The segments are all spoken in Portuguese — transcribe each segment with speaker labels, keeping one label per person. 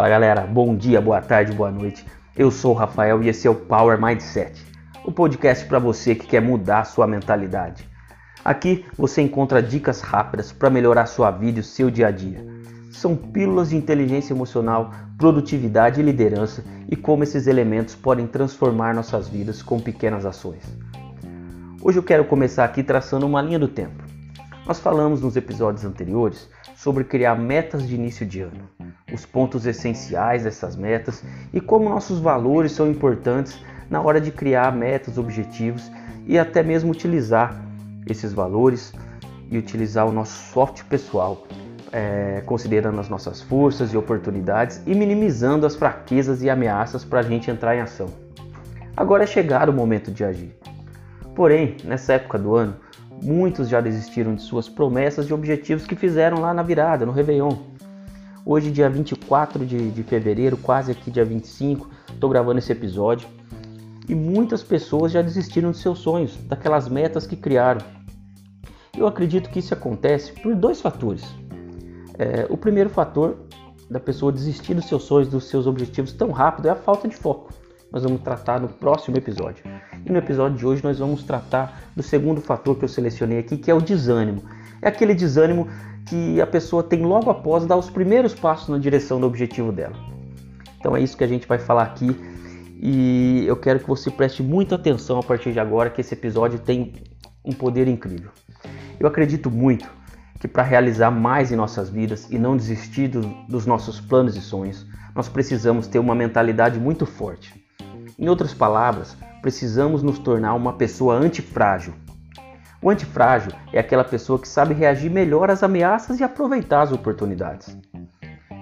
Speaker 1: Fala galera, bom dia, boa tarde, boa noite. Eu sou o Rafael e esse é o Power Mindset, o podcast para você que quer mudar a sua mentalidade. Aqui você encontra dicas rápidas para melhorar sua vida e o seu dia a dia. São pílulas de inteligência emocional, produtividade e liderança e como esses elementos podem transformar nossas vidas com pequenas ações. Hoje eu quero começar aqui traçando uma linha do tempo. Nós falamos nos episódios anteriores sobre criar metas de início de ano, os pontos essenciais dessas metas e como nossos valores são importantes na hora de criar metas, objetivos e até mesmo utilizar esses valores e utilizar o nosso software pessoal, é, considerando as nossas forças e oportunidades e minimizando as fraquezas e ameaças para a gente entrar em ação. Agora é chegado o momento de agir. Porém, nessa época do ano, Muitos já desistiram de suas promessas e objetivos que fizeram lá na virada, no Réveillon. Hoje, dia 24 de, de fevereiro, quase aqui dia 25, estou gravando esse episódio. E muitas pessoas já desistiram de seus sonhos, daquelas metas que criaram. Eu acredito que isso acontece por dois fatores. É, o primeiro fator da pessoa desistir dos seus sonhos, dos seus objetivos tão rápido é a falta de foco. Nós vamos tratar no próximo episódio. E no episódio de hoje nós vamos tratar do segundo fator que eu selecionei aqui, que é o desânimo. É aquele desânimo que a pessoa tem logo após dar os primeiros passos na direção do objetivo dela. Então é isso que a gente vai falar aqui e eu quero que você preste muita atenção a partir de agora, que esse episódio tem um poder incrível. Eu acredito muito que para realizar mais em nossas vidas e não desistir do, dos nossos planos e sonhos, nós precisamos ter uma mentalidade muito forte. Em outras palavras, precisamos nos tornar uma pessoa antifrágil. O antifrágil é aquela pessoa que sabe reagir melhor às ameaças e aproveitar as oportunidades.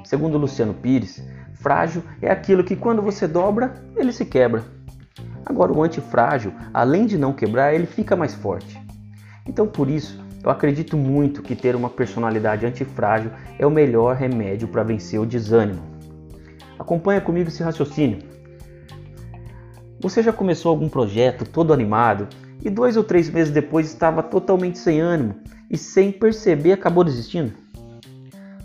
Speaker 1: Segundo Luciano Pires, frágil é aquilo que quando você dobra, ele se quebra. Agora, o antifrágil, além de não quebrar, ele fica mais forte. Então, por isso, eu acredito muito que ter uma personalidade antifrágil é o melhor remédio para vencer o desânimo. Acompanha comigo esse raciocínio. Você já começou algum projeto todo animado e dois ou três meses depois estava totalmente sem ânimo e sem perceber acabou desistindo?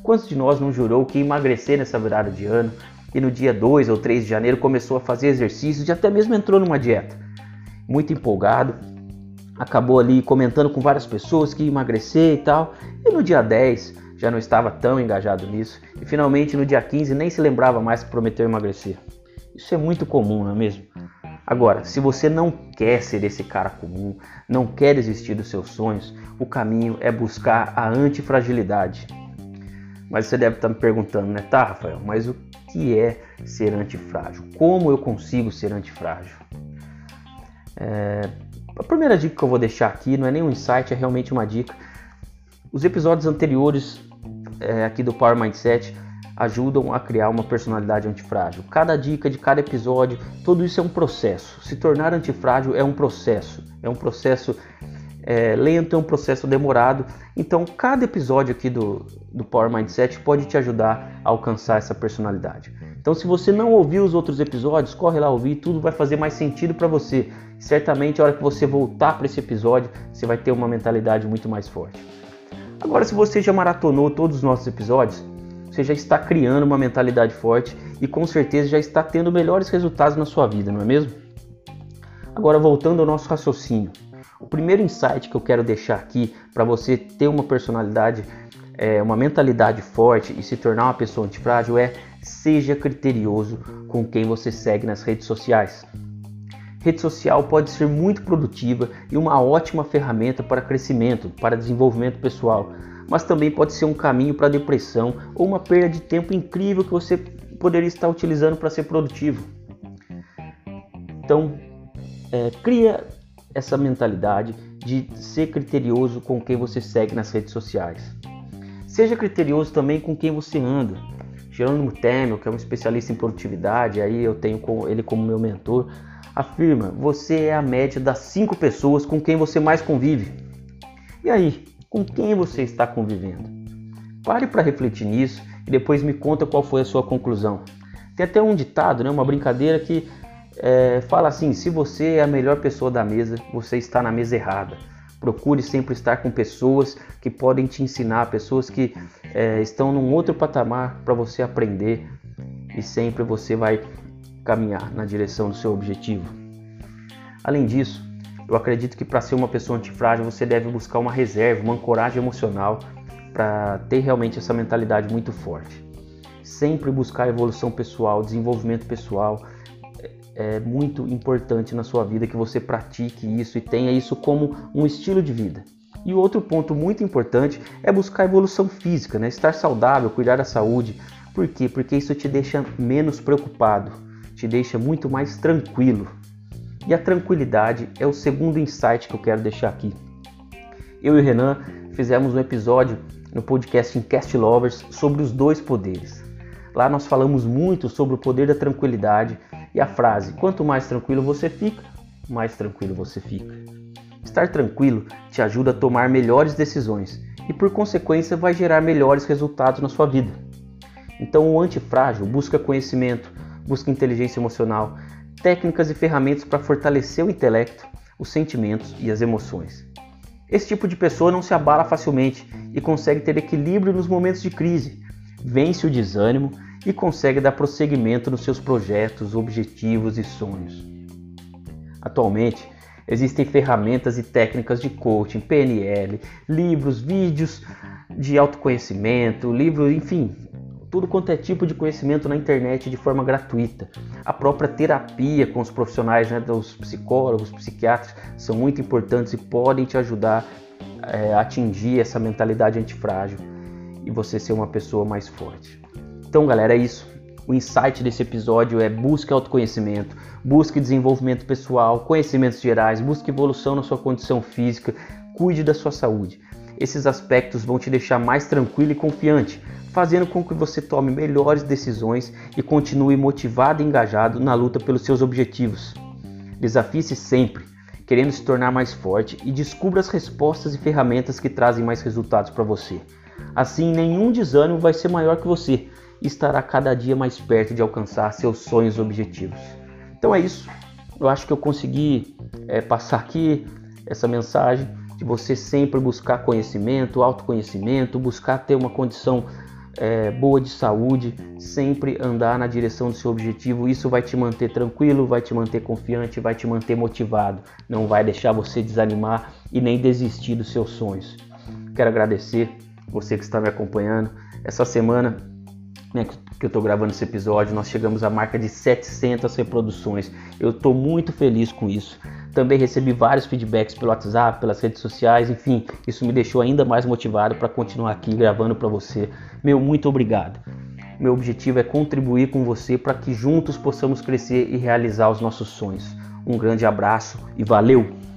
Speaker 1: Quantos de nós não jurou que ia emagrecer nessa virada de ano e no dia 2 ou 3 de janeiro começou a fazer exercícios e até mesmo entrou numa dieta? Muito empolgado, acabou ali comentando com várias pessoas que ia emagrecer e tal, e no dia 10 já não estava tão engajado nisso e finalmente no dia 15 nem se lembrava mais que prometeu emagrecer. Isso é muito comum, não é mesmo? Agora, se você não quer ser esse cara comum, não quer desistir dos seus sonhos, o caminho é buscar a antifragilidade. Mas você deve estar me perguntando, né? Tá, Rafael, mas o que é ser antifrágil? Como eu consigo ser antifrágil? É... A primeira dica que eu vou deixar aqui não é nem um insight, é realmente uma dica. Os episódios anteriores é, aqui do Power Mindset ajudam a criar uma personalidade antifrágil. Cada dica de cada episódio, tudo isso é um processo. Se tornar antifrágil é um processo, é um processo é, lento, é um processo demorado. Então, cada episódio aqui do, do Power Mindset pode te ajudar a alcançar essa personalidade. Então, se você não ouviu os outros episódios, corre lá ouvir, tudo vai fazer mais sentido para você. Certamente, a hora que você voltar para esse episódio, você vai ter uma mentalidade muito mais forte. Agora, se você já maratonou todos os nossos episódios, você já está criando uma mentalidade forte e com certeza já está tendo melhores resultados na sua vida, não é mesmo? Agora, voltando ao nosso raciocínio, o primeiro insight que eu quero deixar aqui para você ter uma personalidade, é, uma mentalidade forte e se tornar uma pessoa antifrágil é seja criterioso com quem você segue nas redes sociais. Rede social pode ser muito produtiva e uma ótima ferramenta para crescimento, para desenvolvimento pessoal, mas também pode ser um caminho para depressão ou uma perda de tempo incrível que você poderia estar utilizando para ser produtivo. Então, é, cria essa mentalidade de ser criterioso com quem você segue nas redes sociais. Seja criterioso também com quem você anda. Jerônimo Temel, que é um especialista em produtividade, aí eu tenho ele como meu mentor, afirma: você é a média das cinco pessoas com quem você mais convive. E aí, com quem você está convivendo? Pare para refletir nisso e depois me conta qual foi a sua conclusão. Tem até um ditado, né, uma brincadeira que é, fala assim: se você é a melhor pessoa da mesa, você está na mesa errada. Procure sempre estar com pessoas que podem te ensinar, pessoas que é, estão num outro patamar para você aprender. e sempre você vai caminhar na direção do seu objetivo. Além disso, eu acredito que para ser uma pessoa antifrágil você deve buscar uma reserva, uma ancoragem emocional para ter realmente essa mentalidade muito forte. Sempre buscar evolução pessoal, desenvolvimento pessoal é, é muito importante na sua vida que você pratique isso e tenha isso como um estilo de vida. E outro ponto muito importante é buscar evolução física, né? estar saudável, cuidar da saúde. Por quê? Porque isso te deixa menos preocupado, te deixa muito mais tranquilo. E a tranquilidade é o segundo insight que eu quero deixar aqui. Eu e o Renan fizemos um episódio no podcast Cast Lovers sobre os dois poderes. Lá nós falamos muito sobre o poder da tranquilidade e a frase: quanto mais tranquilo você fica, mais tranquilo você fica. Estar tranquilo te ajuda a tomar melhores decisões e, por consequência, vai gerar melhores resultados na sua vida. Então, o antifrágil busca conhecimento, busca inteligência emocional, técnicas e ferramentas para fortalecer o intelecto, os sentimentos e as emoções. Esse tipo de pessoa não se abala facilmente e consegue ter equilíbrio nos momentos de crise, vence o desânimo e consegue dar prosseguimento nos seus projetos, objetivos e sonhos. Atualmente, existem ferramentas e técnicas de coaching, PNL, livros, vídeos de autoconhecimento, livros, enfim, tudo quanto é tipo de conhecimento na internet de forma gratuita. A própria terapia com os profissionais, né, dos psicólogos, psiquiatras, são muito importantes e podem te ajudar é, a atingir essa mentalidade antifrágil e você ser uma pessoa mais forte. Então, galera, é isso. O insight desse episódio é busque autoconhecimento, busque desenvolvimento pessoal, conhecimentos gerais, busque evolução na sua condição física, cuide da sua saúde. Esses aspectos vão te deixar mais tranquilo e confiante fazendo com que você tome melhores decisões e continue motivado e engajado na luta pelos seus objetivos. Desafie-se sempre, querendo se tornar mais forte e descubra as respostas e ferramentas que trazem mais resultados para você. Assim, nenhum desânimo vai ser maior que você e estará cada dia mais perto de alcançar seus sonhos e objetivos. Então é isso. Eu acho que eu consegui é, passar aqui essa mensagem de você sempre buscar conhecimento, autoconhecimento, buscar ter uma condição é, boa de saúde, sempre andar na direção do seu objetivo. Isso vai te manter tranquilo, vai te manter confiante, vai te manter motivado. Não vai deixar você desanimar e nem desistir dos seus sonhos. Quero agradecer você que está me acompanhando. Essa semana né, que eu estou gravando esse episódio, nós chegamos à marca de 700 reproduções. Eu estou muito feliz com isso. Também recebi vários feedbacks pelo WhatsApp, pelas redes sociais, enfim, isso me deixou ainda mais motivado para continuar aqui gravando para você. Meu, muito obrigado. Meu objetivo é contribuir com você para que juntos possamos crescer e realizar os nossos sonhos. Um grande abraço e valeu!